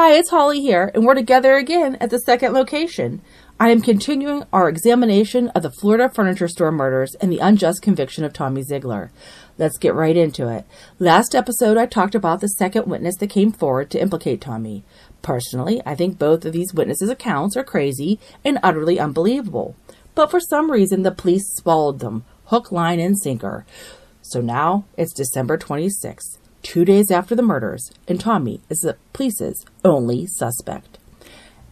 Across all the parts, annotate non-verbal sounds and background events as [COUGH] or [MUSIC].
Hi, it's Holly here, and we're together again at the second location. I am continuing our examination of the Florida furniture store murders and the unjust conviction of Tommy Zeigler. Let's get right into it. Last episode, I talked about the second witness that came forward to implicate Tommy. Personally, I think both of these witnesses' accounts are crazy and utterly unbelievable. But for some reason, the police swallowed them, hook, line, and sinker. So now it's December 26th, two days after the murders, and Tommy is the police's only suspect.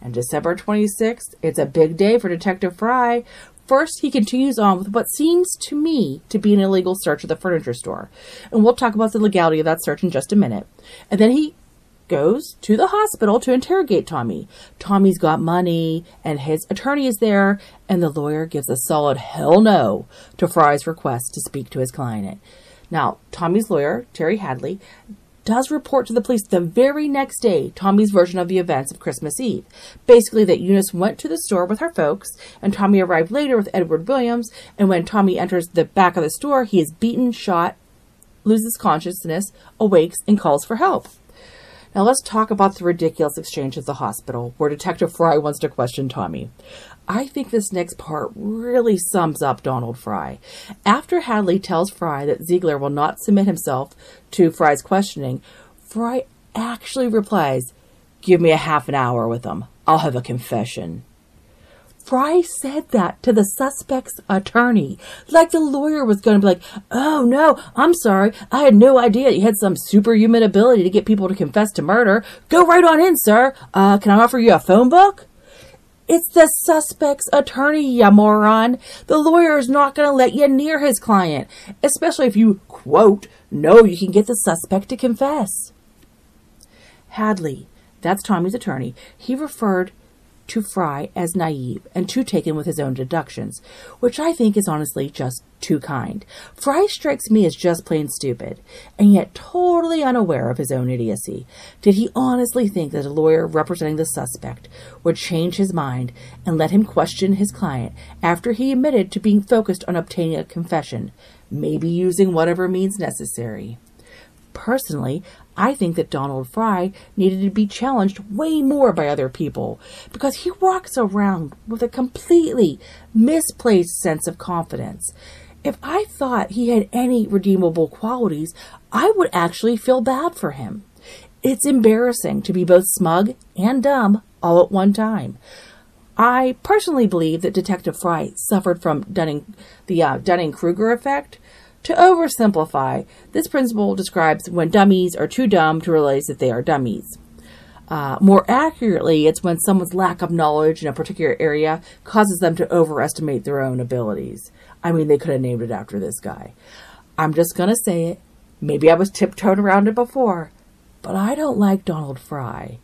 And December 26th, it's a big day for Detective Fry. First, he continues on with what seems to me to be an illegal search of the furniture store. And we'll talk about the legality of that search in just a minute. And then he goes to the hospital to interrogate Tommy. Tommy's got money, and his attorney is there, and the lawyer gives a solid hell no to Fry's request to speak to his client. Now, Tommy's lawyer, Terry Hadley, does report to the police the very next day Tommy's version of the events of Christmas Eve. Basically, that Eunice went to the store with her folks, and Tommy arrived later with Edward Williams, and when Tommy enters the back of the store, he is beaten, shot, loses consciousness, awakes, and calls for help. Now let's talk about the ridiculous exchange at the hospital where Detective Fry wants to question Tommy. I think this next part really sums up Donald Fry. After Hadley tells Fry that Zeigler will not submit himself to Fry's questioning, Fry actually replies, Give me a half an hour with him. I'll have a confession. Fry said that to the suspect's attorney. Like the lawyer was going to be like, oh no, I'm sorry. I had no idea you had some superhuman ability to get people to confess to murder. Go right on in, sir. Uh, can I offer you a phone book? It's the suspect's attorney, you moron. The lawyer is not going to let you near his client, especially if you, quote, know you can get the suspect to confess. Hadley, that's Tommy's attorney, he referred to Fry as naive and too taken with his own deductions, which I think is honestly just too kind. Fry strikes me as just plain stupid, and yet totally unaware of his own idiocy. Did he honestly think that a lawyer representing the suspect would change his mind and let him question his client after he admitted to being focused on obtaining a confession, maybe using whatever means necessary? Personally, I think that Donald Fry needed to be challenged way more by other people because he walks around with a completely misplaced sense of confidence. If I thought he had any redeemable qualities, I would actually feel bad for him. It's embarrassing to be both smug and dumb all at one time. I personally believe that Detective Fry suffered from Dunning, the uh, Dunning Kruger effect, to oversimplify, this principle describes when dummies are too dumb to realize that they are dummies. Uh, more accurately, it's when someone's lack of knowledge in a particular area causes them to overestimate their own abilities. I mean, they could have named it after this guy. I'm just going to say it. Maybe I was tiptoeing around it before, but I don't like Donald Fry.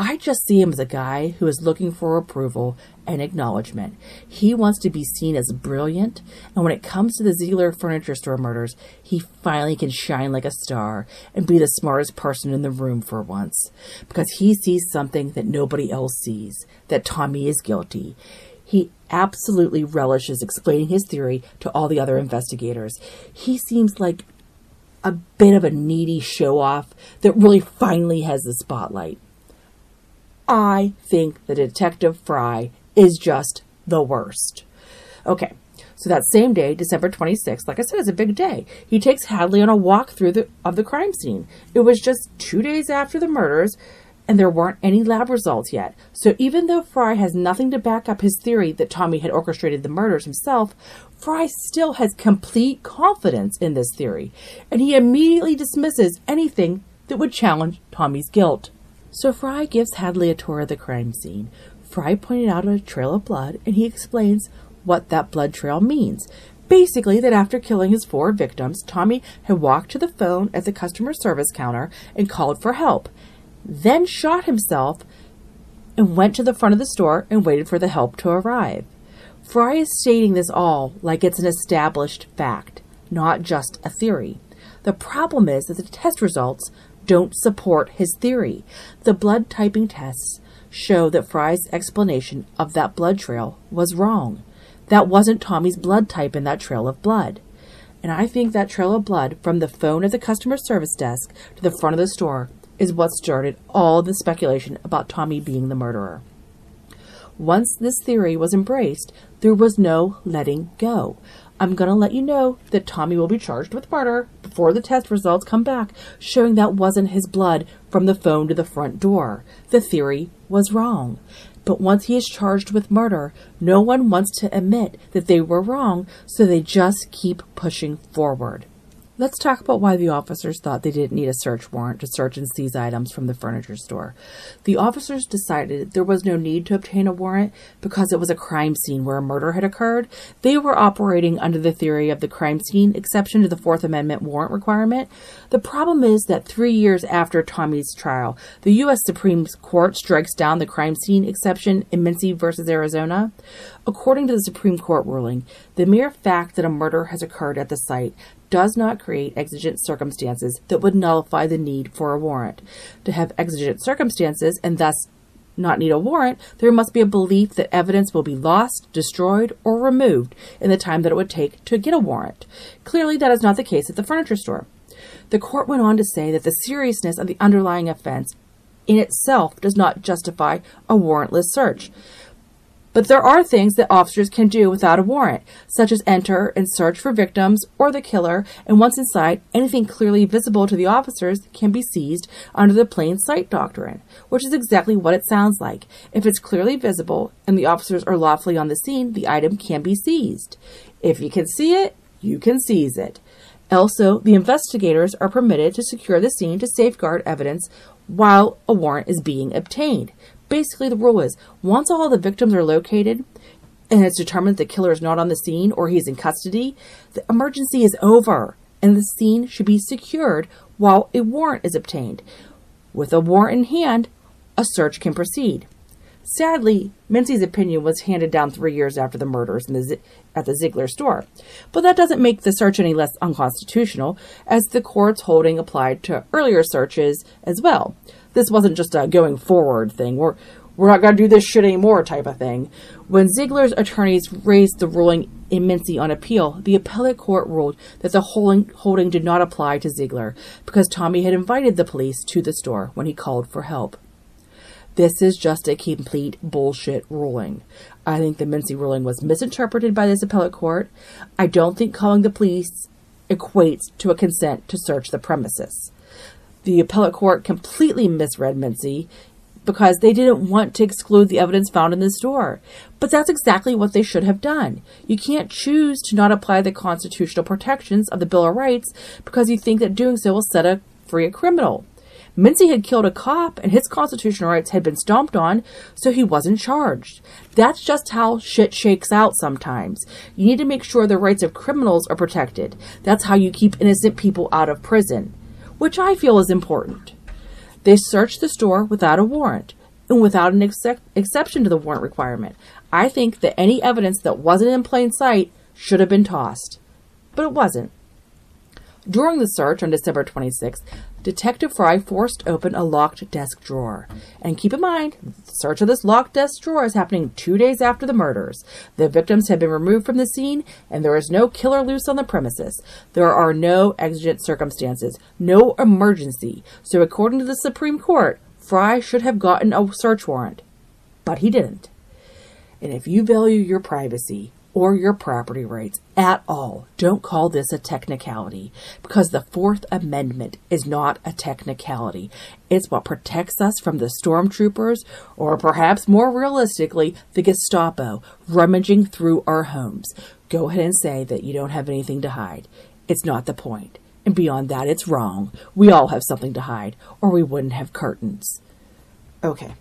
I just see him as a guy who is looking for approval and acknowledgement. He wants to be seen as brilliant, and when it comes to the Zeigler furniture store murders, he finally can shine like a star and be the smartest person in the room for once. Because he sees something that nobody else sees that Tommy is guilty. He absolutely relishes explaining his theory to all the other investigators. He seems like a bit of a needy show off that really finally has the spotlight. I think the Detective Fry is just the worst. Okay, so that same day, December 26th, like I said, is a big day. He takes Hadley on a walk through the of the crime scene. It was just two days after the murders, and there weren't any lab results yet. So even though Fry has nothing to back up his theory that Tommy had orchestrated the murders himself, Fry still has complete confidence in this theory, and he immediately dismisses anything that would challenge Tommy's guilt. So Fry gives Hadley a tour of the crime scene. Fry pointed out a trail of blood, and he explains what that blood trail means. Basically, that after killing his four victims, Tommy had walked to the phone at the customer service counter and called for help, then shot himself and went to the front of the store and waited for the help to arrive. Fry is stating this all like it's an established fact, not just a theory. The problem is that the test results don't support his theory. The blood typing tests show that Fry's explanation of that blood trail was wrong. That wasn't Tommy's blood type in that trail of blood. And I think that trail of blood from the phone at the customer service desk to the front of the store is what started all the speculation about Tommy being the murderer. Once this theory was embraced, there was no letting go. I'm going to let you know that Tommy will be charged with murder before the test results come back, showing that wasn't his blood from the phone to the front door. The theory was wrong. But once he is charged with murder, no one wants to admit that they were wrong, so they just keep pushing forward. Let's talk about why the officers thought they didn't need a search warrant to search and seize items from the furniture store. The officers decided there was no need to obtain a warrant because it was a crime scene where a murder had occurred. They were operating under the theory of the crime scene exception to the Fourth Amendment warrant requirement. The problem is that three years after Tommy's trial, the U.S. Supreme Court strikes down the crime scene exception in Mincey versus Arizona. According to the Supreme Court ruling, the mere fact that a murder has occurred at the site does not create exigent circumstances that would nullify the need for a warrant. To have exigent circumstances and thus not need a warrant, there must be a belief that evidence will be lost, destroyed, or removed in the time that it would take to get a warrant. Clearly, that is not the case at the furniture store. The court went on to say that the seriousness of the underlying offense in itself does not justify a warrantless search. But there are things that officers can do without a warrant, such as enter and search for victims or the killer, and once inside, anything clearly visible to the officers can be seized under the plain sight doctrine, which is exactly what it sounds like. If it's clearly visible and the officers are lawfully on the scene, the item can be seized. If you can see it, you can seize it. Also, the investigators are permitted to secure the scene to safeguard evidence while a warrant is being obtained. Basically, the rule is once all the victims are located and it's determined the killer is not on the scene or he's in custody, the emergency is over and the scene should be secured while a warrant is obtained. With a warrant in hand, a search can proceed. Sadly, Mincey's opinion was handed down three years after the murders the at the Zeigler store. But that doesn't make the search any less unconstitutional, as the court's holding applied to earlier searches as well this wasn't just a going forward thing. We're we're not going to do this shit anymore type of thing. When Zeigler's attorneys raised the ruling in Mincey on appeal, the appellate court ruled that the holding, holding did not apply to Zeigler because Tommy had invited the police to the store when he called for help. This is just a complete bullshit ruling. I think the Mincey ruling was misinterpreted by this appellate court. I don't think calling the police equates to a consent to search the premises the appellate court completely misread Mincey because they didn't want to exclude the evidence found in the store. But that's exactly what they should have done. You can't choose to not apply the constitutional protections of the Bill of Rights because you think that doing so will set a free a criminal. Mincey had killed a cop and his constitutional rights had been stomped on, so he wasn't charged. That's just how shit shakes out sometimes. You need to make sure the rights of criminals are protected. That's how you keep innocent people out of prison which I feel is important. They searched the store without a warrant and without an ex- exception to the warrant requirement. I think that any evidence that wasn't in plain sight should have been tossed, but it wasn't. During the search on December 26th, Detective Fry forced open a locked desk drawer. And keep in mind, the search of this locked desk drawer is happening two days after the murders. The victims have been removed from the scene, and there is no killer loose on the premises. There are no exigent circumstances, no emergency. So, according to the Supreme Court, Fry should have gotten a search warrant. But he didn't. And if you value your privacy, or your property rights at all. Don't call this a technicality because the Fourth Amendment is not a technicality. It's what protects us from the stormtroopers, or perhaps more realistically, the Gestapo rummaging through our homes. Go ahead and say that you don't have anything to hide. It's not the point. And beyond that, it's wrong. We all have something to hide, or we wouldn't have curtains. Okay,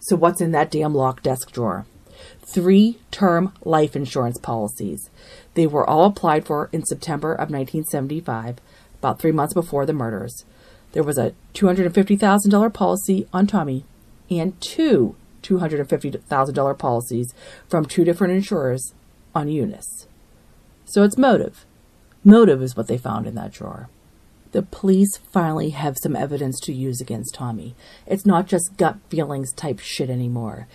so what's in that damn locked desk drawer? Three term life insurance policies. They were all applied for in September of 1975, about three months before the murders. There was a $250,000 policy on Tommy and two $250,000 policies from two different insurers on Eunice. So it's motive. Motive is what they found in that drawer. The police finally have some evidence to use against Tommy. It's not just gut feelings type shit anymore.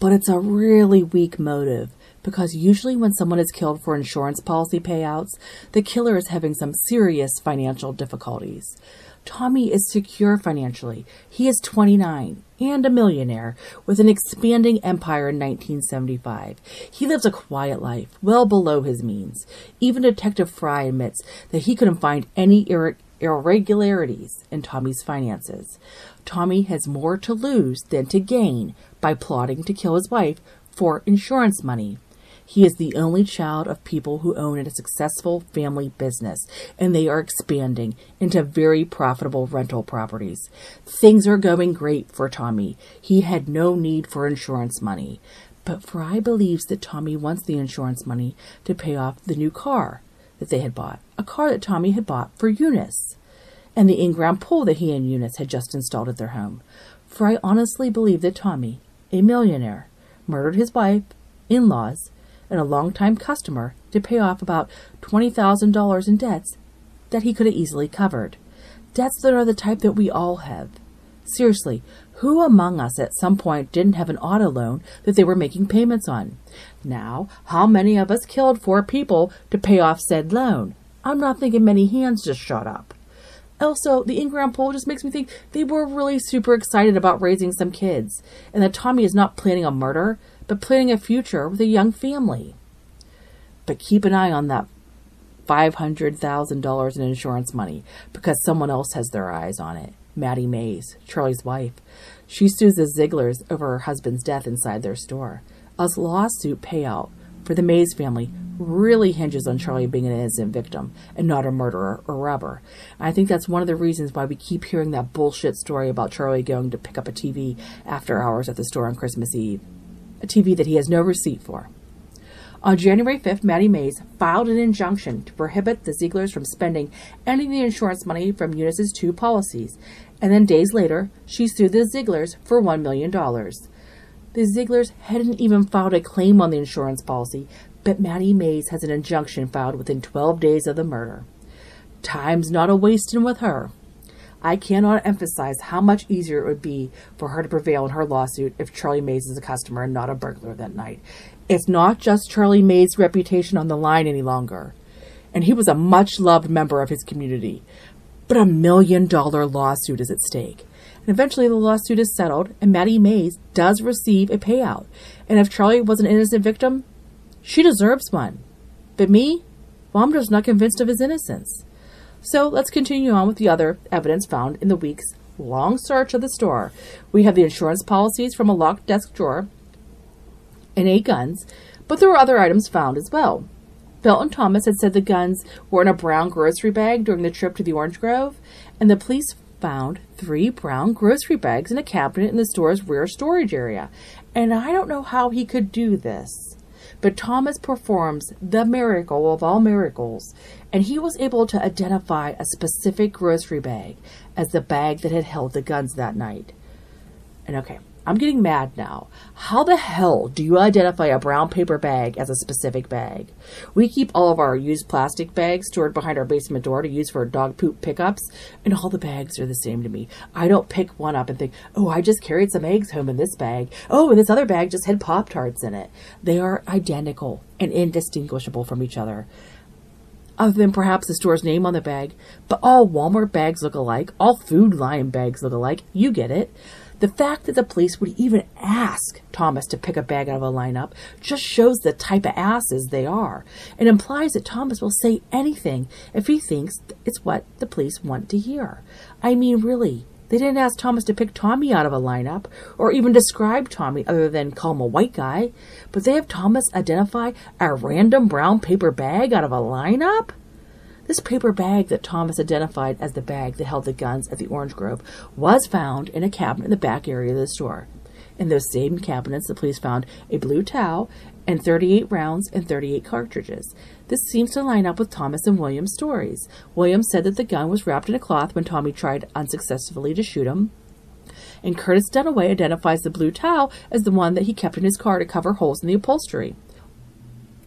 But it's a really weak motive because usually when someone is killed for insurance policy payouts, the killer is having some serious financial difficulties. Tommy is secure financially. He is 29 and a millionaire with an expanding empire in 1975. He lives a quiet life, well below his means. Even Detective Fry admits that he couldn't find any ir- irregularities in Tommy's finances. Tommy has more to lose than to gain by plotting to kill his wife for insurance money. He is the only child of people who own a successful family business, and they are expanding into very profitable rental properties. Things are going great for Tommy. He had no need for insurance money. But Fry believes that Tommy wants the insurance money to pay off the new car that they had bought, a car that Tommy had bought for Eunice, and the in ground pool that he and Eunice had just installed at their home. Fry honestly believed that Tommy, a millionaire, murdered his wife, in laws, and a long-time customer to pay off about $20,000 in debts that he could have easily covered. Debts that are the type that we all have. Seriously, who among us at some point didn't have an auto loan that they were making payments on? Now, how many of us killed four people to pay off said loan? I'm not thinking many hands just shot up. Also, the in-ground poll just makes me think they were really super excited about raising some kids, and that Tommy is not planning a murder, but planning a future with a young family. But keep an eye on that $500,000 in insurance money because someone else has their eyes on it. Maddie Mays, Charlie's wife. She sues the Zeiglers over her husband's death inside their store. A lawsuit payout for the Mays family really hinges on Charlie being an innocent victim and not a murderer or robber. I think that's one of the reasons why we keep hearing that bullshit story about Charlie going to pick up a TV after hours at the store on Christmas Eve a TV that he has no receipt for. On January 5th, Maddie Mays filed an injunction to prohibit the Zeiglers from spending any of the insurance money from Eunice's two policies, and then days later, she sued the Zeiglers for $1 million. The Zeiglers hadn't even filed a claim on the insurance policy, but Maddie Mays has an injunction filed within 12 days of the murder. Time's not a wasting with her. I cannot emphasize how much easier it would be for her to prevail in her lawsuit if Charlie Mays is a customer and not a burglar that night. It's not just Charlie Mays' reputation on the line any longer, and he was a much loved member of his community, but a million dollar lawsuit is at stake. And eventually the lawsuit is settled, and Maddie Mays does receive a payout. And if Charlie was an innocent victim, she deserves one. But me? Well, I'm just not convinced of his innocence. So let's continue on with the other evidence found in the week's long search of the store. We have the insurance policies from a locked desk drawer and eight guns, but there were other items found as well. Felton Thomas had said the guns were in a brown grocery bag during the trip to the Orange Grove, and the police found three brown grocery bags in a cabinet in the store's rear storage area. And I don't know how he could do this. But Thomas performs the miracle of all miracles and he was able to identify a specific grocery bag as the bag that had held the guns that night. And okay, I'm getting mad now. How the hell do you identify a brown paper bag as a specific bag? We keep all of our used plastic bags stored behind our basement door to use for dog poop pickups, and all the bags are the same to me. I don't pick one up and think, oh, I just carried some eggs home in this bag. Oh, and this other bag just had Pop Tarts in it. They are identical and indistinguishable from each other other than perhaps the store's name on the bag, but all Walmart bags look alike, all Food Lion bags look alike. You get it. The fact that the police would even ask Thomas to pick a bag out of a lineup just shows the type of asses they are. It implies that Thomas will say anything if he thinks it's what the police want to hear. I mean, really, they didn't ask Thomas to pick Tommy out of a lineup or even describe Tommy other than call him a white guy, but they have Thomas identify a random brown paper bag out of a lineup? This paper bag that Thomas identified as the bag that held the guns at the Orange Grove was found in a cabinet in the back area of the store. In those same cabinets, the police found a blue towel and 38 rounds and 38 cartridges. This seems to line up with Thomas and William's stories. William said that the gun was wrapped in a cloth when Tommy tried unsuccessfully to shoot him. And Curtis Dunaway identifies the blue towel as the one that he kept in his car to cover holes in the upholstery.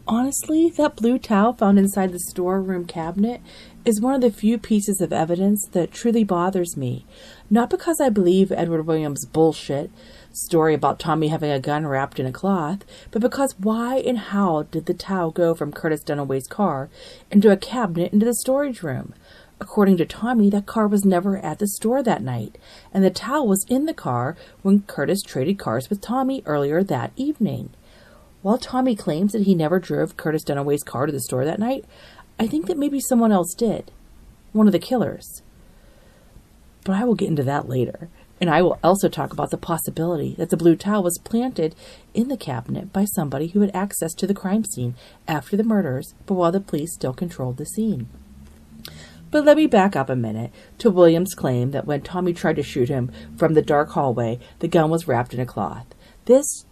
Honestly, that blue towel found inside the storeroom cabinet is one of the few pieces of evidence that truly bothers me. Not because I believe Edward Williams' bullshit, story about Tommy having a gun wrapped in a cloth, but because why and how did the towel go from Curtis Dunaway's car into a cabinet into the storage room? According to Tommy, that car was never at the store that night, and the towel was in the car when Curtis traded cars with Tommy earlier that evening. While Tommy claims that he never drove Curtis Dunaway's car to the store that night, I think that maybe someone else did. One of the killers. But I will get into that later. And I will also talk about the possibility that the blue towel was planted in the cabinet by somebody who had access to the crime scene after the murders, but while the police still controlled the scene. But let me back up a minute to Williams' claim that when Tommy tried to shoot him from the dark hallway, the gun was wrapped in a cloth. This,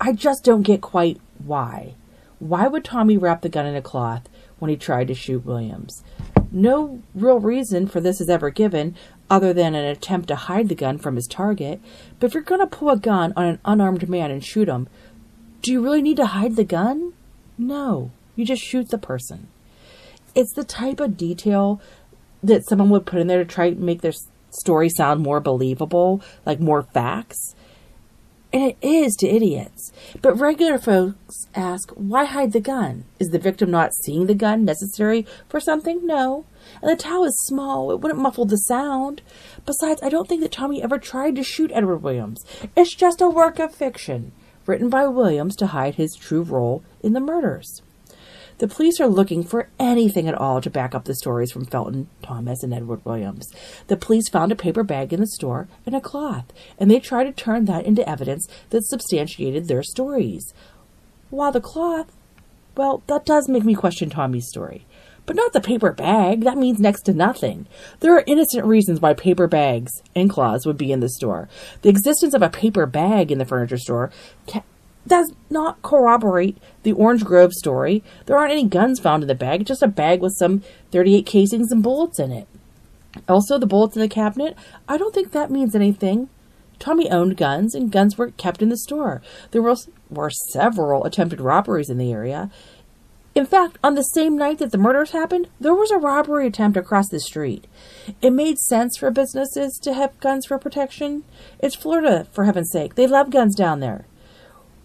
I just don't get quite why. Why would Tommy wrap the gun in a cloth when he tried to shoot Williams? No real reason for this is ever given other than an attempt to hide the gun from his target. But if you're going to pull a gun on an unarmed man and shoot him, do you really need to hide the gun? No, you just shoot the person. It's the type of detail that someone would put in there to try to make their story sound more believable, like more facts. And it is to idiots. But regular folks ask, why hide the gun? Is the victim not seeing the gun necessary for something? No. And the towel is small. It wouldn't muffle the sound. Besides, I don't think that Tommy ever tried to shoot Edward Williams. It's just a work of fiction, written by Williams to hide his true role in the murders. The police are looking for anything at all to back up the stories from Felton Thomas and Edward Williams. The police found a paper bag in the store and a cloth, and they tried to turn that into evidence that substantiated their stories. While the cloth, well, that does make me question Tommy's story. But not the paper bag. That means next to nothing. There are innocent reasons why paper bags and cloths would be in the store. The existence of a paper bag in the furniture store does not corroborate the Orange Grove story. There aren't any guns found in the bag, just a bag with some 38 casings and bullets in it. Also, the bullets in the cabinet, I don't think that means anything. Tommy owned guns, and guns were kept in the store. There were, were several attempted robberies in the area. In fact, on the same night that the murders happened, there was a robbery attempt across the street. It made sense for businesses to have guns for protection. It's Florida, for heaven's sake. They love guns down there.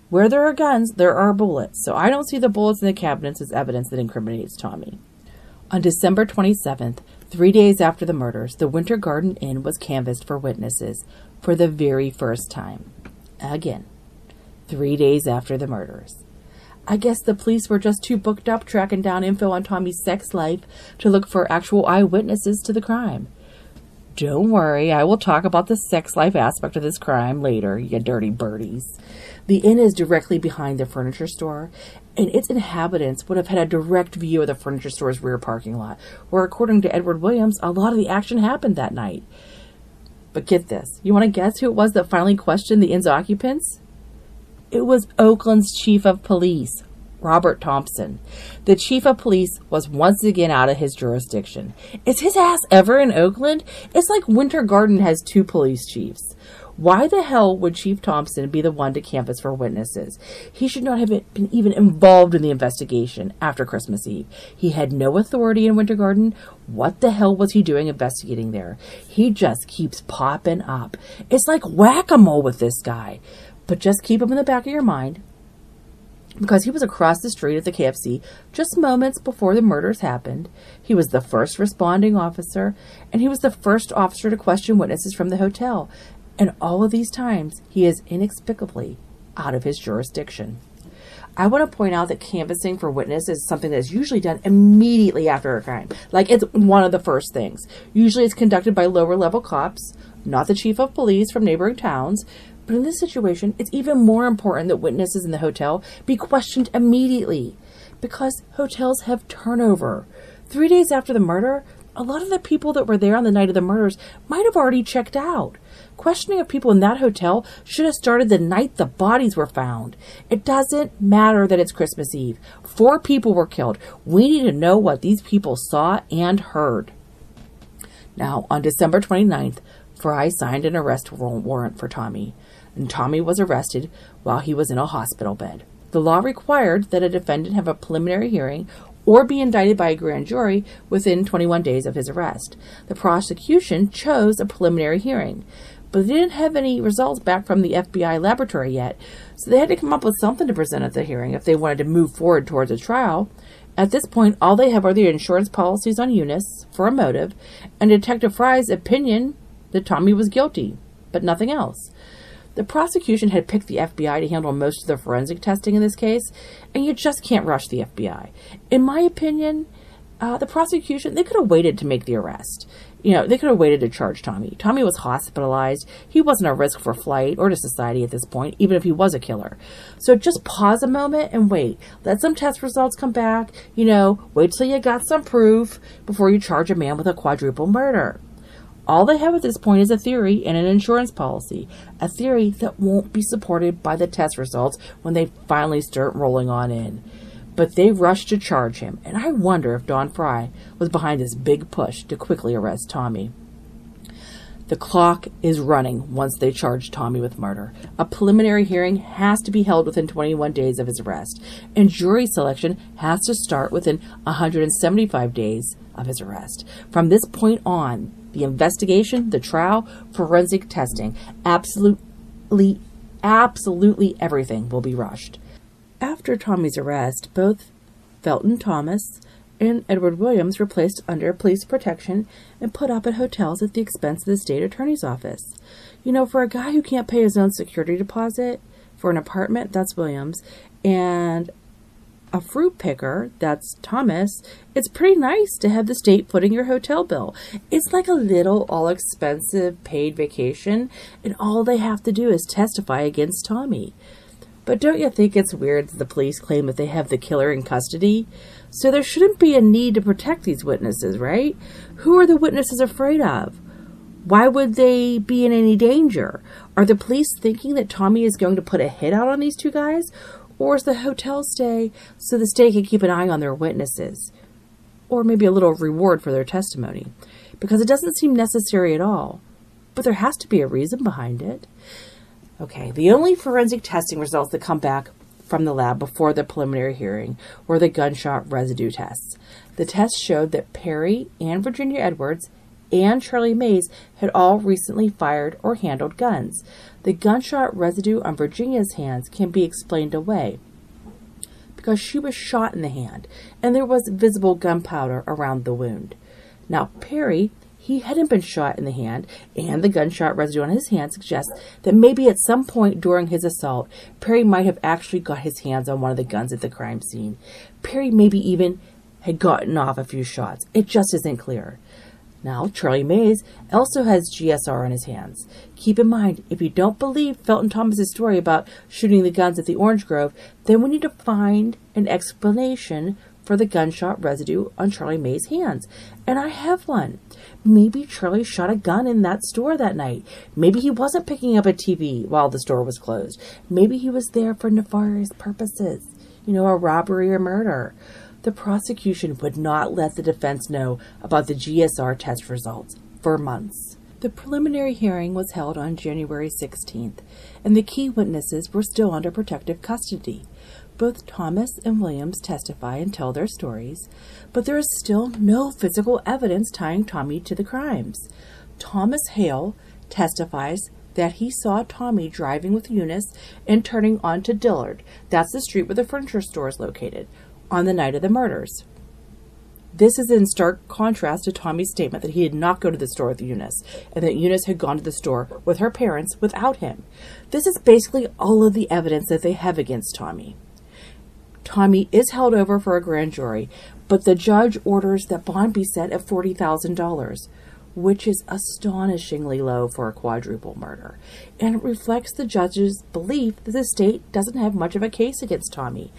Where there are guns, there are bullets, so I don't see the bullets in the cabinets as evidence that incriminates Tommy. On December 27th, three days after the murders, the Winter Garden Inn was canvassed for witnesses for the very first time. Again, three days after the murders. I guess the police were just too booked up tracking down info on Tommy's sex life to look for actual eyewitnesses to the crime. Don't worry, I will talk about the sex life aspect of this crime later, you dirty birdies. The inn is directly behind the furniture store, and its inhabitants would have had a direct view of the furniture store's rear parking lot, where, according to Edward Williams, a lot of the action happened that night. But get this you want to guess who it was that finally questioned the inn's occupants? It was Oakland's chief of police, Robert Thompson. The chief of police was once again out of his jurisdiction. Is his ass ever in Oakland? It's like Winter Garden has two police chiefs. Why the hell would Chief Thompson be the one to canvass for witnesses? He should not have been even involved in the investigation after Christmas Eve. He had no authority in Winter Garden. What the hell was he doing investigating there? He just keeps popping up. It's like whack a mole with this guy. But just keep him in the back of your mind because he was across the street at the KFC just moments before the murders happened. He was the first responding officer, and he was the first officer to question witnesses from the hotel. And all of these times, he is inexplicably out of his jurisdiction. I want to point out that canvassing for witnesses is something that is usually done immediately after a crime. Like it's one of the first things. Usually it's conducted by lower level cops, not the chief of police from neighboring towns. But in this situation, it's even more important that witnesses in the hotel be questioned immediately because hotels have turnover. Three days after the murder, a lot of the people that were there on the night of the murders might have already checked out. Questioning of people in that hotel should have started the night the bodies were found. It doesn't matter that it's Christmas Eve. Four people were killed. We need to know what these people saw and heard. Now, on December 29th, Fry signed an arrest warrant for Tommy, and Tommy was arrested while he was in a hospital bed. The law required that a defendant have a preliminary hearing or be indicted by a grand jury within 21 days of his arrest. The prosecution chose a preliminary hearing but they didn't have any results back from the FBI laboratory yet, so they had to come up with something to present at the hearing if they wanted to move forward towards a trial. At this point, all they have are the insurance policies on Eunice for a motive and Detective Fry's opinion that Tommy was guilty, but nothing else. The prosecution had picked the FBI to handle most of the forensic testing in this case, and you just can't rush the FBI. In my opinion, uh, the prosecution, they could have waited to make the arrest. You know, they could have waited to charge Tommy. Tommy was hospitalized. He wasn't a risk for flight or to society at this point, even if he was a killer. So just pause a moment and wait. Let some test results come back. You know, wait till you got some proof before you charge a man with a quadruple murder. All they have at this point is a theory and an insurance policy, a theory that won't be supported by the test results when they finally start rolling on in. But they rushed to charge him, and I wonder if Don Fry was behind this big push to quickly arrest Tommy. The clock is running once they charge Tommy with murder. A preliminary hearing has to be held within 21 days of his arrest, and jury selection has to start within 175 days of his arrest. From this point on, the investigation, the trial, forensic testing, absolutely, absolutely everything will be rushed. After Tommy's arrest, both Felton Thomas and Edward Williams were placed under police protection and put up at hotels at the expense of the state attorney's office. You know, for a guy who can't pay his own security deposit for an apartment, that's Williams, and a fruit picker, that's Thomas, it's pretty nice to have the state footing your hotel bill. It's like a little all expensive paid vacation, and all they have to do is testify against Tommy. But don't you think it's weird that the police claim that they have the killer in custody? So there shouldn't be a need to protect these witnesses, right? Who are the witnesses afraid of? Why would they be in any danger? Are the police thinking that Tommy is going to put a hit out on these two guys? Or is the hotel stay so the state can keep an eye on their witnesses? Or maybe a little reward for their testimony? Because it doesn't seem necessary at all. But there has to be a reason behind it. Okay, the only forensic testing results that come back from the lab before the preliminary hearing were the gunshot residue tests. The tests showed that Perry and Virginia Edwards and Charlie Mays had all recently fired or handled guns. The gunshot residue on Virginia's hands can be explained away because she was shot in the hand and there was visible gunpowder around the wound. Now, Perry, he hadn't been shot in the hand, and the gunshot residue on his hand suggests that maybe at some point during his assault, Perry might have actually got his hands on one of the guns at the crime scene. Perry maybe even had gotten off a few shots. It just isn't clear. Now, Charlie Mays also has GSR on his hands. Keep in mind, if you don't believe Felton Thomas's story about shooting the guns at the Orange Grove, then we need to find an explanation for the gunshot residue on Charlie Mays' hands. And I have one. Maybe Charlie shot a gun in that store that night. Maybe he wasn't picking up a TV while the store was closed. Maybe he was there for nefarious purposes. You know, a robbery or murder the prosecution would not let the defense know about the GSR test results for months. The preliminary hearing was held on January 16th, and the key witnesses were still under protective custody. Both Thomas and Williams testify and tell their stories, but there is still no physical evidence tying Tommy to the crimes. Thomas Hale testifies that he saw Tommy driving with Eunice and turning onto Dillard. That's the street where the furniture store is located on the night of the murders. This is in stark contrast to Tommy's statement that he did not go to the store with Eunice, and that Eunice had gone to the store with her parents without him. This is basically all of the evidence that they have against Tommy. Tommy is held over for a grand jury, but the judge orders that bond be set at $40,000, which is astonishingly low for a quadruple murder, and it reflects the judge's belief that the state doesn't have much of a case against Tommy.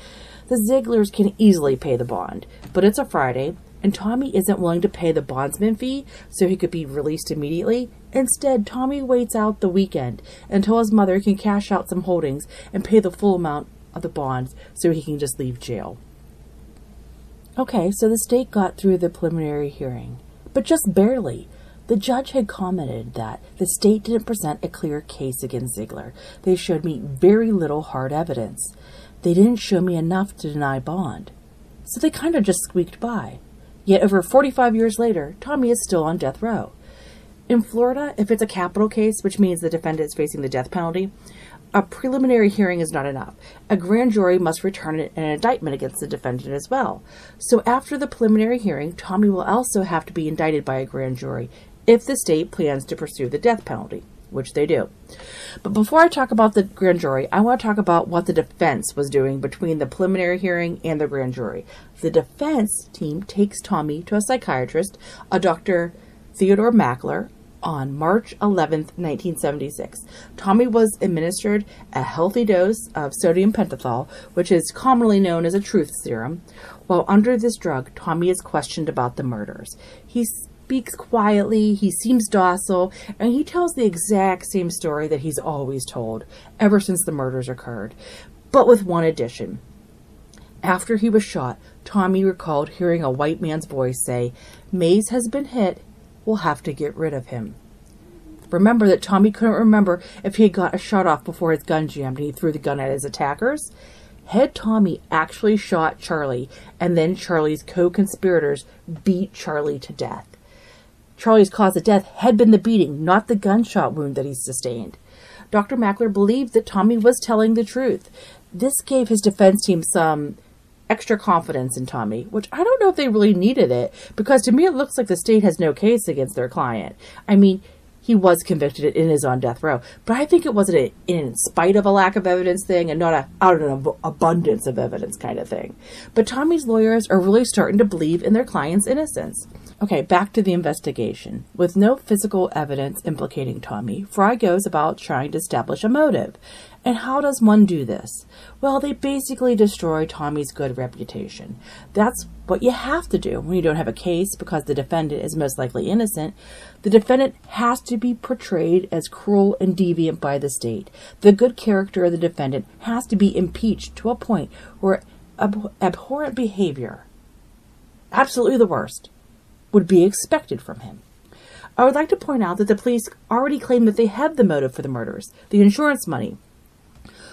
The Zeiglers can easily pay the bond, but it's a Friday, and Tommy isn't willing to pay the bondsman fee so he could be released immediately. Instead, Tommy waits out the weekend until his mother can cash out some holdings and pay the full amount of the bonds so he can just leave jail. Okay, so the state got through the preliminary hearing, but just barely. The judge had commented that the state didn't present a clear case against Zeigler. They showed me very little hard evidence. They didn't show me enough to deny bond. So they kind of just squeaked by. Yet over 45 years later, Tommy is still on death row. In Florida, if it's a capital case, which means the defendant is facing the death penalty, a preliminary hearing is not enough. A grand jury must return an indictment against the defendant as well. So after the preliminary hearing, Tommy will also have to be indicted by a grand jury if the state plans to pursue the death penalty, which they do. But before I talk about the grand jury, I want to talk about what the defense was doing between the preliminary hearing and the grand jury. The defense team takes Tommy to a psychiatrist, a Dr. Theodore Mackler, on March 11, 1976. Tommy was administered a healthy dose of sodium pentothal, which is commonly known as a truth serum. While under this drug, Tommy is questioned about the murders. He speaks quietly, he seems docile, and he tells the exact same story that he's always told ever since the murders occurred, but with one addition. After he was shot, Tommy recalled hearing a white man's voice say, Mays has been hit we'll have to get rid of him. Remember that Tommy couldn't remember if he had got a shot off before his gun jammed and he threw the gun at his attackers. Had Tommy actually shot Charlie and then Charlie's co conspirators beat Charlie to death? Charlie's cause of death had been the beating, not the gunshot wound that he sustained. Dr. Mackler believed that Tommy was telling the truth. This gave his defense team some extra confidence in Tommy, which I don't know if they really needed it because to me it looks like the state has no case against their client. I mean, he was convicted and is on death row, but I think it wasn't an in spite of a lack of evidence thing and not a out of an abundance of evidence kind of thing. But Tommy's lawyers are really starting to believe in their client's innocence. Okay, back to the investigation. With no physical evidence implicating Tommy, Fry goes about trying to establish a motive. And how does one do this? Well, they basically destroy Tommy's good reputation. That's what you have to do when you don't have a case because the defendant is most likely innocent. The defendant has to be portrayed as cruel and deviant by the state. The good character of the defendant has to be impeached to a point where ab- abhorrent behavior, absolutely the worst, would be expected from him. I would like to point out that the police already claim that they have the motive for the murders, the insurance money.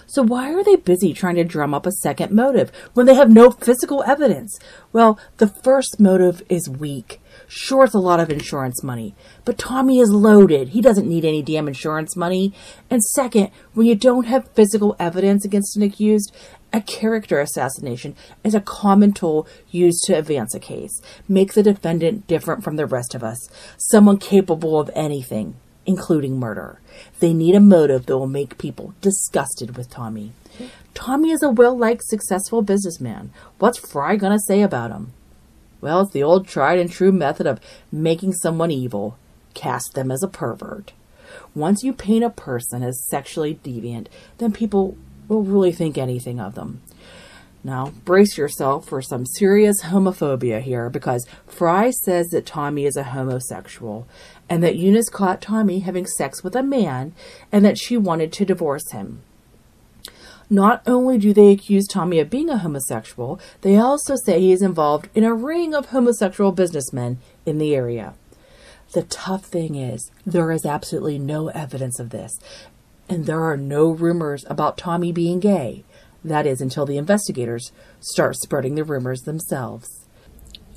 So why are they busy trying to drum up a second motive when they have no physical evidence? Well, the first motive is weak. Sure, it's a lot of insurance money, but Tommy is loaded. He doesn't need any damn insurance money. And second, when you don't have physical evidence against an accused, a character assassination is a common tool used to advance a case, make the defendant different from the rest of us, someone capable of anything, including murder. They need a motive that will make people disgusted with Tommy. Tommy is a well liked, successful businessman. What's Fry gonna say about him? Well, it's the old tried and true method of making someone evil cast them as a pervert. Once you paint a person as sexually deviant, then people will really think anything of them. Now, brace yourself for some serious homophobia here because Fry says that Tommy is a homosexual and that Eunice caught Tommy having sex with a man and that she wanted to divorce him. Not only do they accuse Tommy of being a homosexual, they also say he is involved in a ring of homosexual businessmen in the area. The tough thing is, there is absolutely no evidence of this, and there are no rumors about Tommy being gay. That is, until the investigators start spreading the rumors themselves.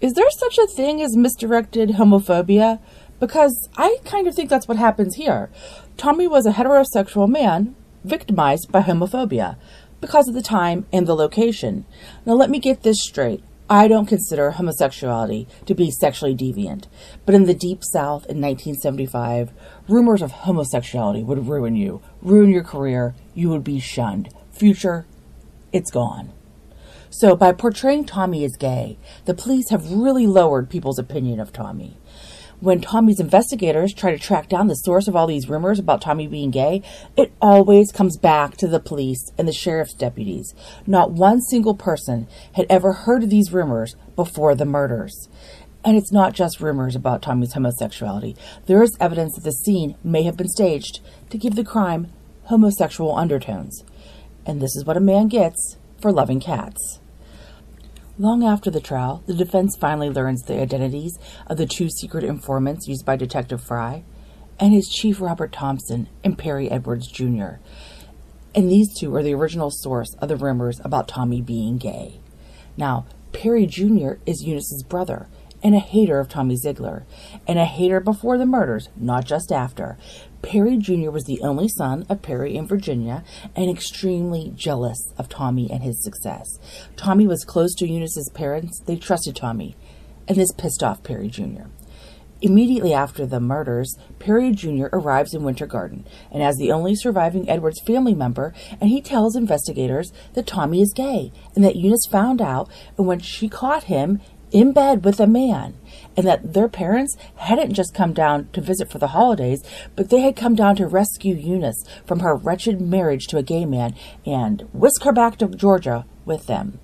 Is there such a thing as misdirected homophobia? Because I kind of think that's what happens here. Tommy was a heterosexual man victimized by homophobia because of the time and the location. Now, let me get this straight. I don't consider homosexuality to be sexually deviant, but in the Deep South in 1975, rumors of homosexuality would ruin you, ruin your career, you would be shunned. Future, it's gone. So, by portraying Tommy as gay, the police have really lowered people's opinion of Tommy when Tommy's investigators try to track down the source of all these rumors about Tommy being gay, it always comes back to the police and the sheriff's deputies. Not one single person had ever heard of these rumors before the murders. And it's not just rumors about Tommy's homosexuality. There is evidence that the scene may have been staged to give the crime homosexual undertones. And this is what a man gets for loving cats. Long after the trial, the defense finally learns the identities of the two secret informants used by Detective Fry and his chief Robert Thompson and Perry Edwards Jr. And these two are the original source of the rumors about Tommy being gay. Now, Perry Jr. is Eunice's brother, and a hater of Tommy Zeigler, and a hater before the murders, not just after. Perry Jr. was the only son of Perry in Virginia and extremely jealous of Tommy and his success. Tommy was close to Eunice's parents. They trusted Tommy, and this pissed off Perry Jr. Immediately after the murders, Perry Jr. arrives in Winter Garden and as the only surviving Edwards family member, and he tells investigators that Tommy is gay and that Eunice found out and when she caught him in bed with a man, and that their parents hadn't just come down to visit for the holidays, but they had come down to rescue Eunice from her wretched marriage to a gay man and whisk her back to Georgia with them.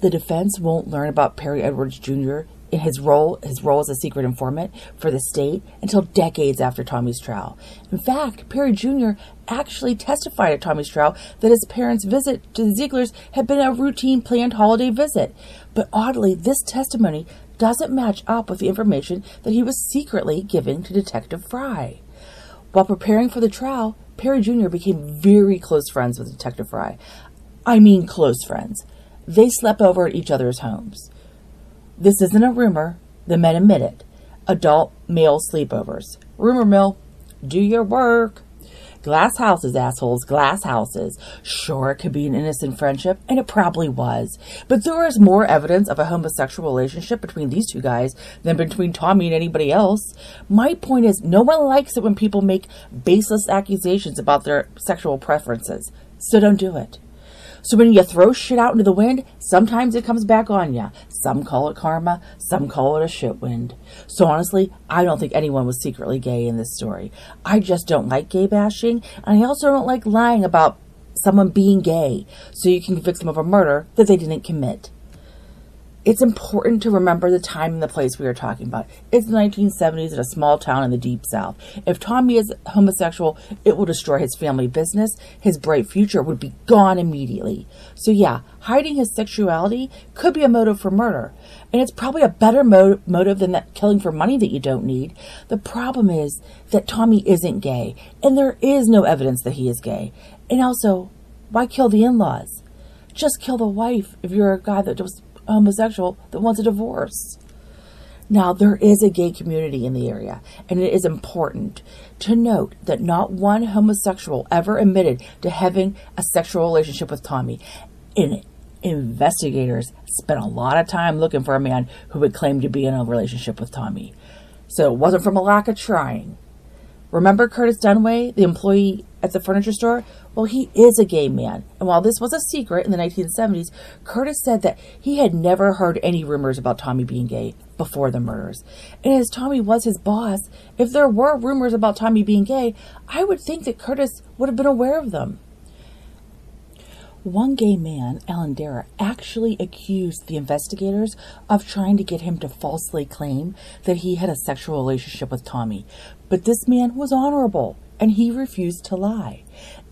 The defense won't learn about Perry Edwards Jr in his role his role as a secret informant for the state until decades after Tommy's trial. In fact, Perry Jr. actually testified at Tommy's trial that his parents' visit to the Zeiglers had been a routine planned holiday visit. But oddly, this testimony doesn't match up with the information that he was secretly giving to Detective Fry. While preparing for the trial, Perry Jr. became very close friends with Detective Fry. I mean, close friends. They slept over at each other's homes. This isn't a rumor. The men admit it. Adult male sleepovers. Rumor mill. Do your work. Glass houses, assholes, glass houses. Sure, it could be an innocent friendship, and it probably was. But there is more evidence of a homosexual relationship between these two guys than between Tommy and anybody else. My point is, no one likes it when people make baseless accusations about their sexual preferences. So don't do it. So when you throw shit out into the wind, sometimes it comes back on you. Some call it karma, some call it a shit wind. So honestly, I don't think anyone was secretly gay in this story. I just don't like gay bashing, and I also don't like lying about someone being gay so you can convict them of a murder that they didn't commit it's important to remember the time and the place we are talking about. It's the 1970s in a small town in the deep south. If Tommy is homosexual, it will destroy his family business. His bright future would be gone immediately. So, yeah, hiding his sexuality could be a motive for murder. And it's probably a better mo- motive than that killing for money that you don't need. The problem is that Tommy isn't gay, and there is no evidence that he is gay. And also, why kill the in laws? Just kill the wife if you're a guy that just homosexual that wants a divorce. Now, there is a gay community in the area, and it is important to note that not one homosexual ever admitted to having a sexual relationship with Tommy. And investigators spent a lot of time looking for a man who would claim to be in a relationship with Tommy. So it wasn't from a lack of trying. Remember Curtis Dunway, the employee at the furniture store? Well, he is a gay man. And while this was a secret in the 1970s, Curtis said that he had never heard any rumors about Tommy being gay before the murders. And as Tommy was his boss, if there were rumors about Tommy being gay, I would think that Curtis would have been aware of them. One gay man, Alan Dara, actually accused the investigators of trying to get him to falsely claim that he had a sexual relationship with Tommy. But this man was honorable and he refused to lie.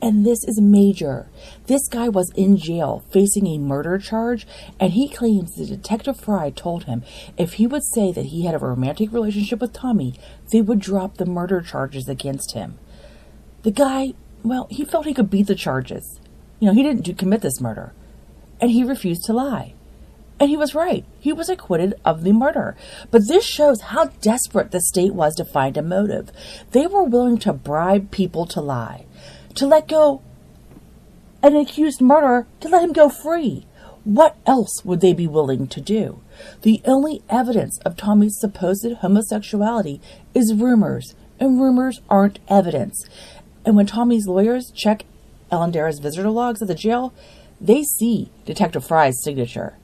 And this is major. This guy was in jail facing a murder charge, and he claims that Detective Fry told him if he would say that he had a romantic relationship with Tommy, they would drop the murder charges against him. The guy, well, he felt he could beat the charges. You know, he didn't do, commit this murder. And he refused to lie. And he was right. He was acquitted of the murder. But this shows how desperate the state was to find a motive. They were willing to bribe people to lie, to let go an accused murderer, to let him go free. What else would they be willing to do? The only evidence of Tommy's supposed homosexuality is rumors, and rumors aren't evidence. And when Tommy's lawyers check Alan Dara's visitor logs at the jail, they see Detective Fry's signature.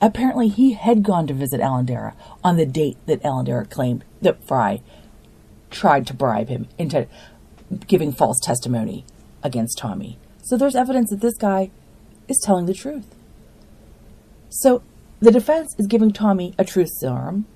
Apparently, he had gone to visit Alan Dara on the date that Alan Dara claimed that Fry tried to bribe him into giving false testimony against Tommy. So there's evidence that this guy is telling the truth. So the defense is giving Tommy a truth serum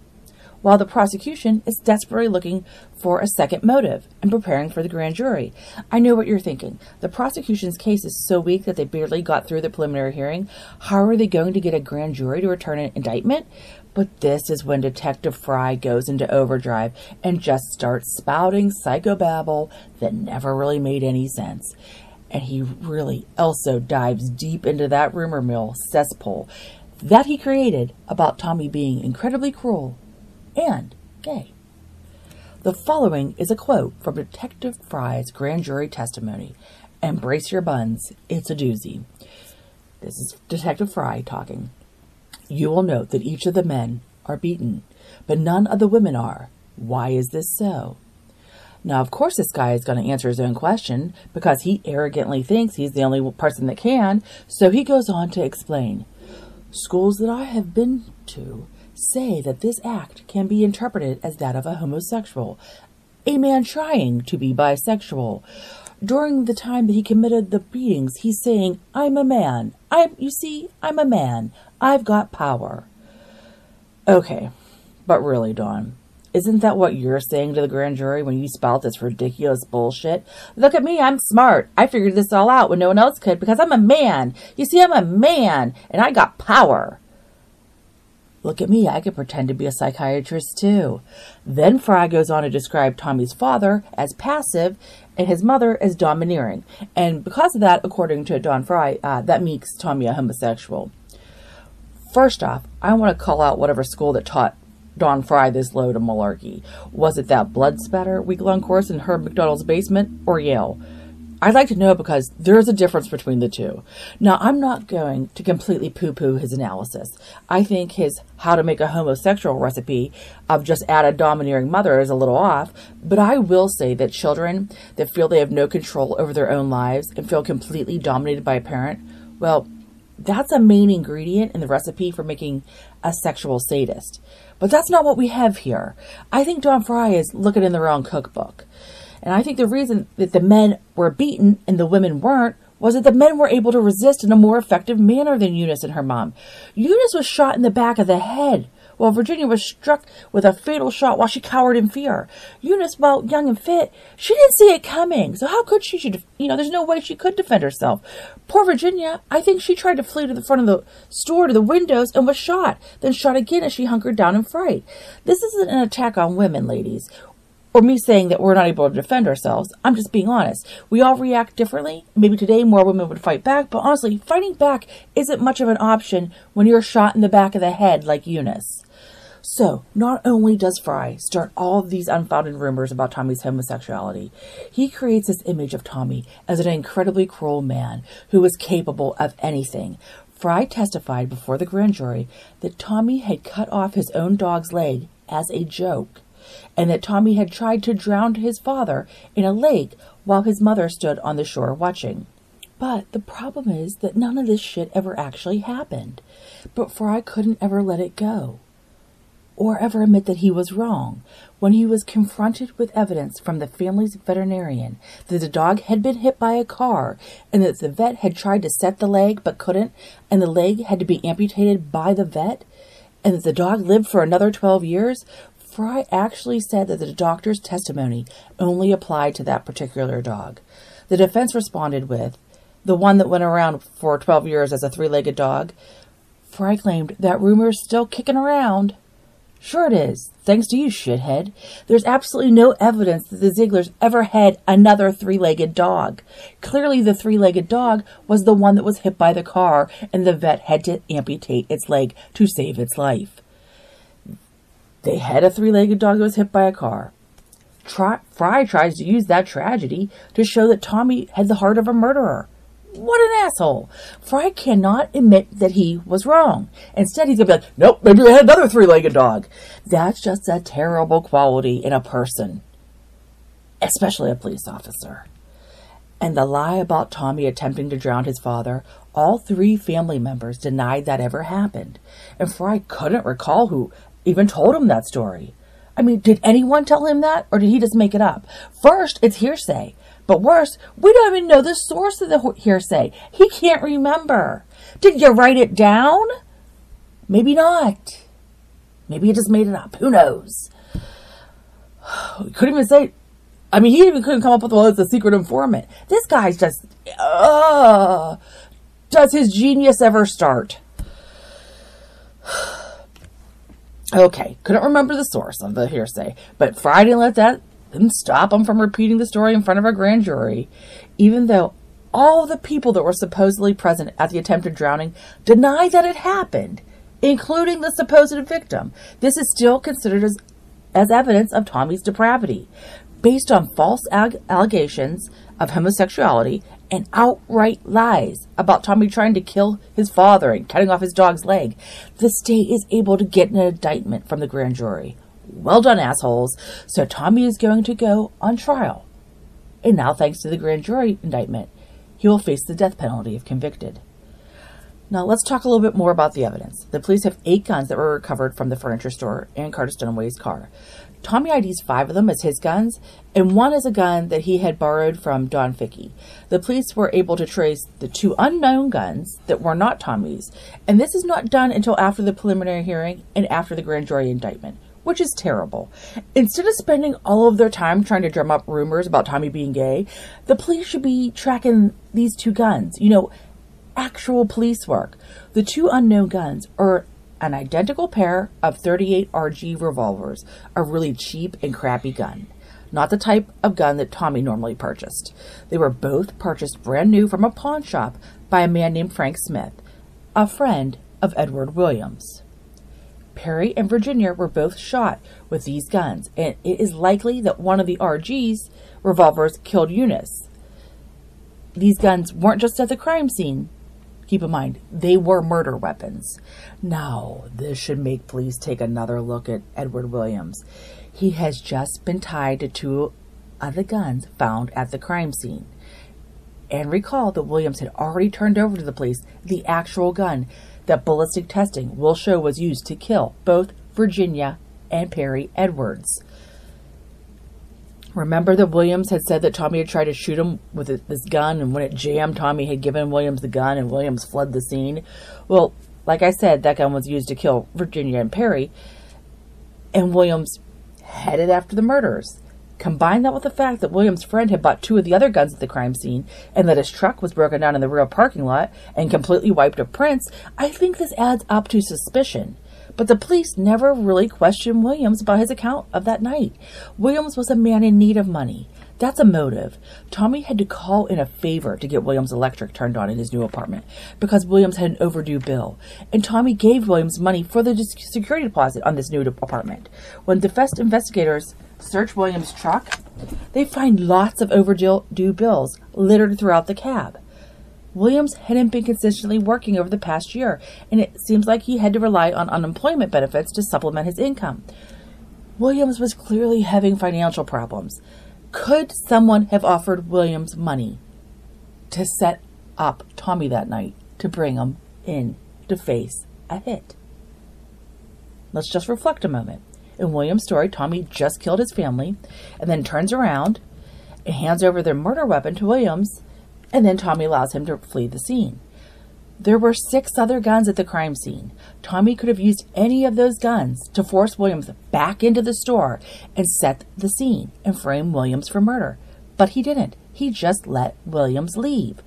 while the prosecution is desperately looking for a second motive and preparing for the grand jury. I know what you're thinking. The prosecution's case is so weak that they barely got through the preliminary hearing. How are they going to get a grand jury to return an indictment? But this is when Detective Fry goes into overdrive and just starts spouting psychobabble that never really made any sense. And he really also dives deep into that rumor mill cesspool that he created about Tommy being incredibly cruel and gay. The following is a quote from Detective Fry's grand jury testimony. And brace your buns, it's a doozy. This is Detective Fry talking. You will note that each of the men are beaten, but none of the women are. Why is this so? Now, of course, this guy is going to answer his own question because he arrogantly thinks he's the only person that can. So he goes on to explain Schools that I have been to say that this act can be interpreted as that of a homosexual, a man trying to be bisexual. During the time that he committed the beatings, he's saying, I'm a man. I'm, you see, I'm a man. I've got power. Okay, but really, Dawn, isn't that what you're saying to the grand jury when you spout this ridiculous bullshit? Look at me, I'm smart. I figured this all out when no one else could because I'm a man. You see, I'm a man and I got power. Look at me, I could pretend to be a psychiatrist too. Then Fry goes on to describe Tommy's father as passive and his mother as domineering. And because of that, according to Don Fry, uh, that makes Tommy a homosexual. First off, I want to call out whatever school that taught Don Fry this load of malarkey. Was it that blood spatter week long course in Herb MacDonell's basement or Yale? I'd like to know because there's a difference between the two. Now, I'm not going to completely poo poo his analysis. I think his how to make a homosexual recipe of just add a domineering mother is a little off, but I will say that children that feel they have no control over their own lives and feel completely dominated by a parent, well, that's a main ingredient in the recipe for making a sexual sadist. But that's not what we have here. I think Don Fry is looking in the wrong cookbook. And I think the reason that the men were beaten and the women weren't was that the men were able to resist in a more effective manner than Eunice and her mom. Eunice was shot in the back of the head while Virginia was struck with a fatal shot while she cowered in fear. Eunice, while young and fit, she didn't see it coming. So how could she? she you know, there's no way she could defend herself. Poor Virginia, I think she tried to flee to the front of the store to the windows and was shot, then shot again as she hunkered down in fright. This isn't an attack on women, ladies or me saying that we're not able to defend ourselves. I'm just being honest. We all react differently. Maybe today more women would fight back, but honestly, fighting back isn't much of an option when you're shot in the back of the head like Eunice. So, not only does Fry start all of these unfounded rumors about Tommy's homosexuality, he creates this image of Tommy as an incredibly cruel man who was capable of anything. Fry testified before the grand jury that Tommy had cut off his own dog's leg as a joke and that Tommy had tried to drown his father in a lake while his mother stood on the shore watching. But the problem is that none of this shit ever actually happened. But Fry couldn't ever let it go. Or ever admit that he was wrong when he was confronted with evidence from the family's veterinarian that the dog had been hit by a car and that the vet had tried to set the leg but couldn't, and the leg had to be amputated by the vet, and that the dog lived for another 12 years, Fry actually said that the doctor's testimony only applied to that particular dog. The defense responded with, the one that went around for 12 years as a three legged dog. Fry claimed that rumor's still kicking around. Sure it is, thanks to you, shithead. There's absolutely no evidence that the Zeiglers ever had another three legged dog. Clearly, the three legged dog was the one that was hit by the car, and the vet had to amputate its leg to save its life. They had a three legged dog that was hit by a car. Try, Fry tries to use that tragedy to show that Tommy had the heart of a murderer. What an asshole. Fry cannot admit that he was wrong. Instead, he's to be like, nope, maybe I had another three legged dog. That's just a terrible quality in a person, especially a police officer. And the lie about Tommy attempting to drown his father, all three family members denied that ever happened. And Fry couldn't recall who even told him that story. I mean, did anyone tell him that, or did he just make it up? First, it's hearsay. But worse, we don't even know the source of the hearsay. He can't remember. Did you write it down? Maybe not. Maybe he just made it up. Who knows? [SIGHS] Couldn't even say. I mean, he even couldn't come up with, well, it's a secret informant. This guy's just. Uh, does his genius ever start? [SIGHS] Okay, couldn't remember the source of the hearsay, but Fry didn't let that stop him from repeating the story in front of a grand jury, even though all the people that were supposedly present at the attempted drowning deny that it happened. including the supposed victim. This is still considered as, as evidence of Tommy's depravity. Based on false allegations of homosexuality and outright lies about Tommy trying to kill his father and cutting off his dog's leg, the state is able to get an indictment from the grand jury. Well done, assholes. So Tommy is going to go on trial. And now, thanks to the grand jury indictment, he will face the death penalty if convicted. Now, let's talk a little bit more about the evidence. The police have eight guns that were recovered from the furniture store and Carter Stoneway's car. Tommy IDs five of them as his guns, and one is a gun that he had borrowed from Don Fickey. The police were able to trace the two unknown guns that were not Tommy's, and this is not done until after the preliminary hearing and after the grand jury indictment, which is terrible. Instead of spending all of their time trying to drum up rumors about Tommy being gay, the police should be tracking these two guns. You know, actual police work. The two unknown guns are an identical pair of 38 RG revolvers, a really cheap and crappy gun. Not the type of gun that Tommy normally purchased. They were both purchased brand new from a pawn shop by a man named Frank Smith, a friend of Edward Williams. Perry and Virginia were both shot with these guns, and it is likely that one of the RG's revolvers killed Eunice. These guns weren't just at the crime scene, Keep in mind, they were murder weapons. Now, this should make police take another look at Edward Williams. He has just been tied to two of the guns found at the crime scene. And recall that Williams had already turned over to the police the actual gun that ballistic testing will show was used to kill both Virginia and Perry Edwards. Remember that Williams had said that Tommy had tried to shoot him with this gun, and when it jammed, Tommy had given Williams the gun, and Williams fled the scene. Well, like I said, that gun was used to kill Virginia and Perry, and Williams headed after the murderers. Combine that with the fact that Williams' friend had bought two of the other guns at the crime scene, and that his truck was broken down in the rear parking lot and completely wiped of prints, I think this adds up to suspicion. But the police never really questioned Williams about his account of that night. Williams was a man in need of money. That's a motive. Tommy had to call in a favor to get Williams' electric turned on in his new apartment because Williams had an overdue bill. And Tommy gave Williams money for the security deposit on this new apartment. When the Fest investigators search Williams' truck, they find lots of overdue bills littered throughout the cab. Williams hadn't been consistently working over the past year, and it seems like he had to rely on unemployment benefits to supplement his income. Williams was clearly having financial problems. Could someone have offered Williams money to set up Tommy that night to bring him in to face a hit? Let's just reflect a moment. In Williams' story, Tommy just killed his family and then turns around and hands over their murder weapon to Williams and then Tommy allows him to flee the scene. There were six other guns at the crime scene. Tommy could have used any of those guns to force Williams back into the store and set the scene and frame Williams for murder. But he didn't. He just let Williams leave.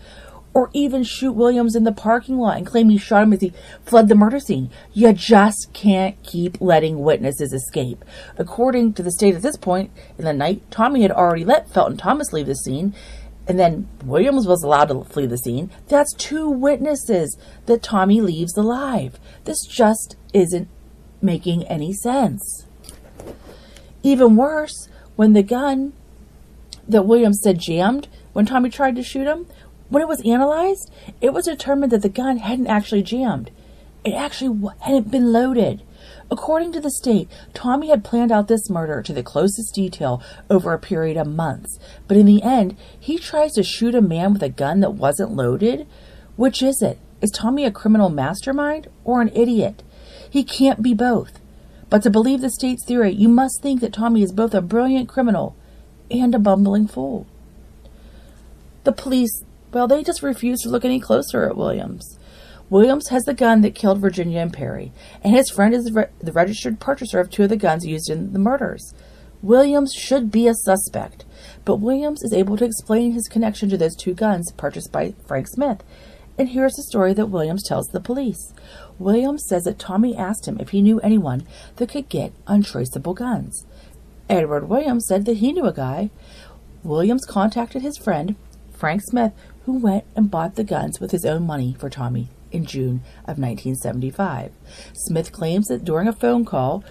Or even shoot Williams in the parking lot and claim he shot him as he fled the murder scene. You just can't keep letting witnesses escape. According to the state at this point in the night, Tommy had already let Felton Thomas leave the scene and then Williams was allowed to flee the scene. That's two witnesses that Tommy leaves alive. This just isn't making any sense. Even worse, when the gun that Williams said jammed when Tommy tried to shoot him, when it was analyzed, it was determined that the gun hadn't actually jammed. It actually hadn't been loaded. According to the state, Tommy had planned out this murder to the closest detail over a period of months, but in the end, he tries to shoot a man with a gun that wasn't loaded. Which is it? Is Tommy a criminal mastermind or an idiot? He can't be both. But to believe the state's theory, you must think that Tommy is both a brilliant criminal and a bumbling fool. The police, well, they just refuse to look any closer at Williams. Williams has the gun that killed Virginia and Perry, and his friend is the, re- the registered purchaser of two of the guns used in the murders. Williams should be a suspect, but Williams is able to explain his connection to those two guns purchased by Frank Smith. And here's the story that Williams tells the police. Williams says that Tommy asked him if he knew anyone that could get untraceable guns. Edward Williams said that he knew a guy. Williams contacted his friend, Frank Smith, who went and bought the guns with his own money for Tommy in June of 1975. Smith claims that during a phone call,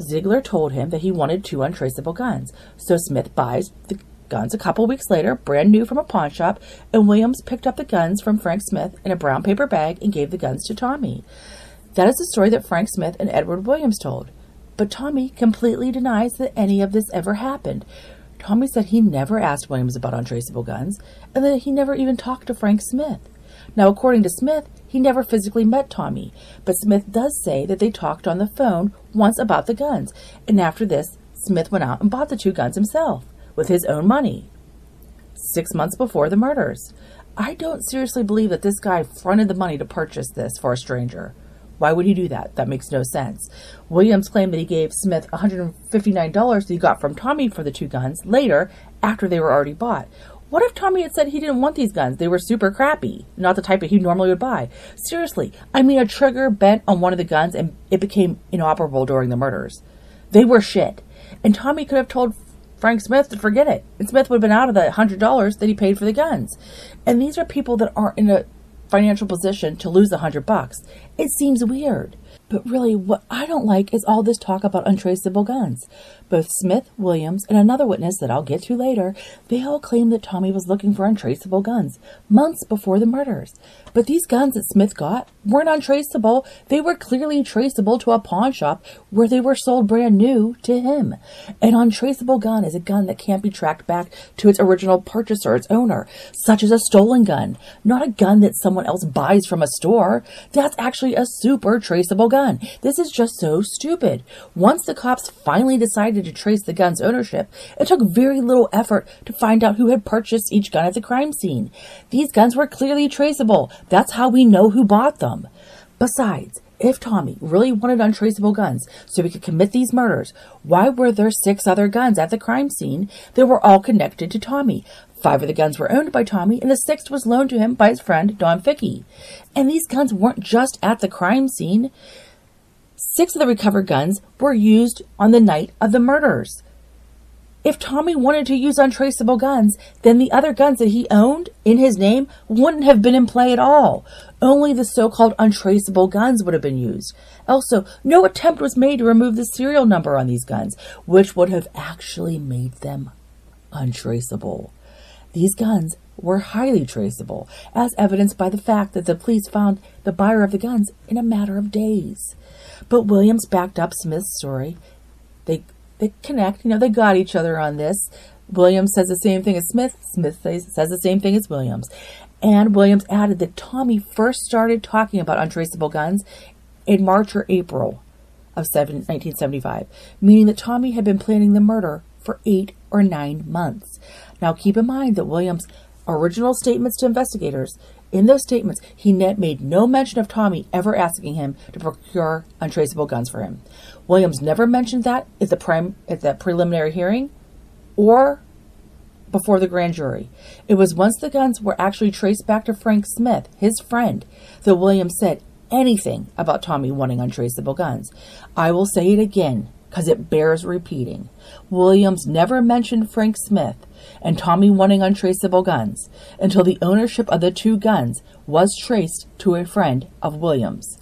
Zeigler told him that he wanted two untraceable guns. So Smith buys the guns a couple weeks later, brand new from a pawn shop, and Williams picked up the guns from Frank Smith in a brown paper bag and gave the guns to Tommy. That is the story that Frank Smith and Edward Williams told. But Tommy completely denies that any of this ever happened. Tommy said he never asked Williams about untraceable guns and that he never even talked to Frank Smith. Now, according to Smith, he never physically met Tommy, but Smith does say that they talked on the phone once about the guns, and after this, Smith went out and bought the two guns himself with his own money. Six months before the murders. I don't seriously believe that this guy fronted the money to purchase this for a stranger. Why would he do that? That makes no sense. Williams claimed that he gave Smith $159 that he got from Tommy for the two guns later after they were already bought. What if Tommy had said he didn't want these guns? They were super crappy, not the type that he normally would buy. Seriously, I mean, a trigger bent on one of the guns and it became inoperable during the murders. They were shit. And Tommy could have told Frank Smith to forget it. And Smith would have been out of the $100 that he paid for the guns. And these are people that aren't in a financial position to lose a hundred bucks. It seems weird. But really, what I don't like is all this talk about untraceable guns. Both Smith, Williams, and another witness that I'll get to later, they all claim that Tommy was looking for untraceable guns months before the murders. But these guns that Smith got weren't untraceable. They were clearly traceable to a pawn shop where they were sold brand new to him. An untraceable gun is a gun that can't be tracked back to its original purchaser, its owner, such as a stolen gun, not a gun that someone else buys from a store. That's actually a super traceable gun. This is just so stupid. Once the cops finally decided to trace the gun's ownership, it took very little effort to find out who had purchased each gun at the crime scene. These guns were clearly traceable. That's how we know who bought them. Besides, if Tommy really wanted untraceable guns so he could commit these murders, why were there six other guns at the crime scene that were all connected to Tommy? Five of the guns were owned by Tommy, and the sixth was loaned to him by his friend Don Fickey. And these guns weren't just at the crime scene. Six of the recovered guns were used on the night of the murders. If Tommy wanted to use untraceable guns, then the other guns that he owned in his name wouldn't have been in play at all. Only the so called untraceable guns would have been used. Also, no attempt was made to remove the serial number on these guns, which would have actually made them untraceable. These guns were highly traceable, as evidenced by the fact that the police found the buyer of the guns in a matter of days. But Williams backed up Smith's story. They they connect. You know, they got each other on this. Williams says the same thing as Smith. Smith says, says the same thing as Williams. And Williams added that Tommy first started talking about untraceable guns in March or April of 1975, meaning that Tommy had been planning the murder for eight or nine months. Now, keep in mind that Williams' original statements to investigators in those statements, he made no mention of Tommy ever asking him to procure untraceable guns for him. Williams never mentioned that at the prime at the preliminary hearing or before the grand jury. It was once the guns were actually traced back to Frank Smith, his friend, that Williams said anything about Tommy wanting untraceable guns. I will say it again because it bears repeating. Williams never mentioned Frank Smith and Tommy wanting untraceable guns until the ownership of the two guns was traced to a friend of Williams.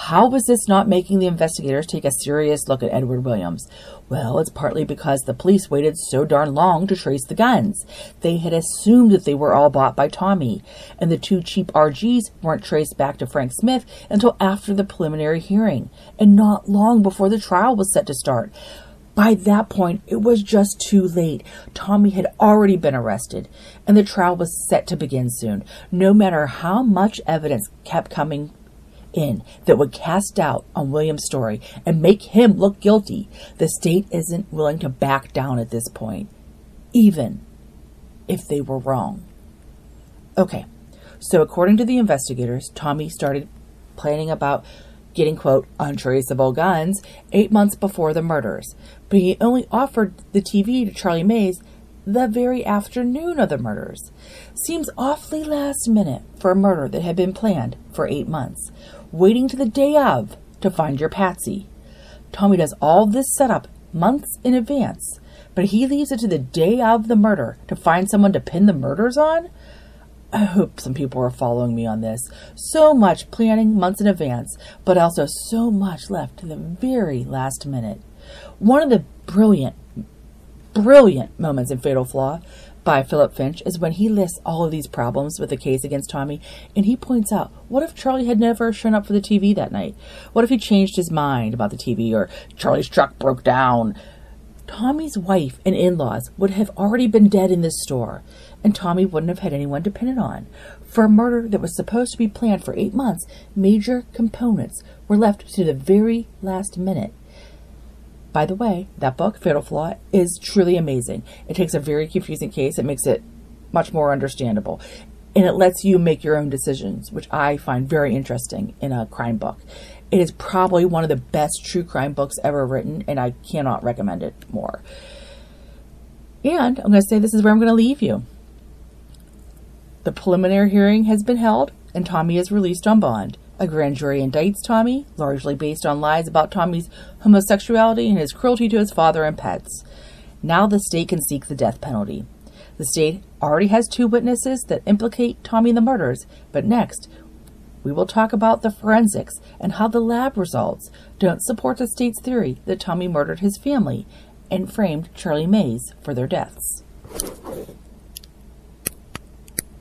How was this not making the investigators take a serious look at Edward Williams? Well, it's partly because the police waited so darn long to trace the guns. They had assumed that they were all bought by Tommy, and the two cheap RGs weren't traced back to Frank Smith until after the preliminary hearing, and not long before the trial was set to start. By that point, it was just too late. Tommy had already been arrested, and the trial was set to begin soon. No matter how much evidence kept coming in that would cast doubt on William's story and make him look guilty, the state isn't willing to back down at this point, even if they were wrong. Okay, so according to the investigators, Tommy started planning about getting, quote, untraceable guns eight months before the murders, but he only offered the TV to Charlie Mays the very afternoon of the murders. Seems awfully last minute for a murder that had been planned for eight months waiting to the day of to find your patsy. Tommy does all this setup months in advance, but he leaves it to the day of the murder to find someone to pin the murders on? I hope some people are following me on this. So much planning months in advance, but also so much left to the very last minute. One of the brilliant, brilliant moments in Fatal Flaw by Phillip Finch is when he lists all of these problems with the case against Tommy, and he points out what if Charlie had never shown up for the TV that night? What if he changed his mind about the TV, or Charlie's truck broke down? Tommy's wife and in laws would have already been dead in this store, and Tommy wouldn't have had anyone dependent on. For a murder that was supposed to be planned for eight months, major components were left to the very last minute. By the way, that book, Fatal Flaw, is truly amazing. It takes a very confusing case, it makes it much more understandable, and it lets you make your own decisions, which I find very interesting in a crime book. It is probably one of the best true crime books ever written, and I cannot recommend it more. And I'm going to say this is where I'm going to leave you. The preliminary hearing has been held, and Tommy is released on bond. A grand jury indicts Tommy, largely based on lies about Tommy's homosexuality and his cruelty to his father and pets. Now the state can seek the death penalty. The state already has two witnesses that implicate Tommy in the murders, but next, we will talk about the forensics and how the lab results don't support the state's theory that Tommy murdered his family and framed Charlie Mays for their deaths.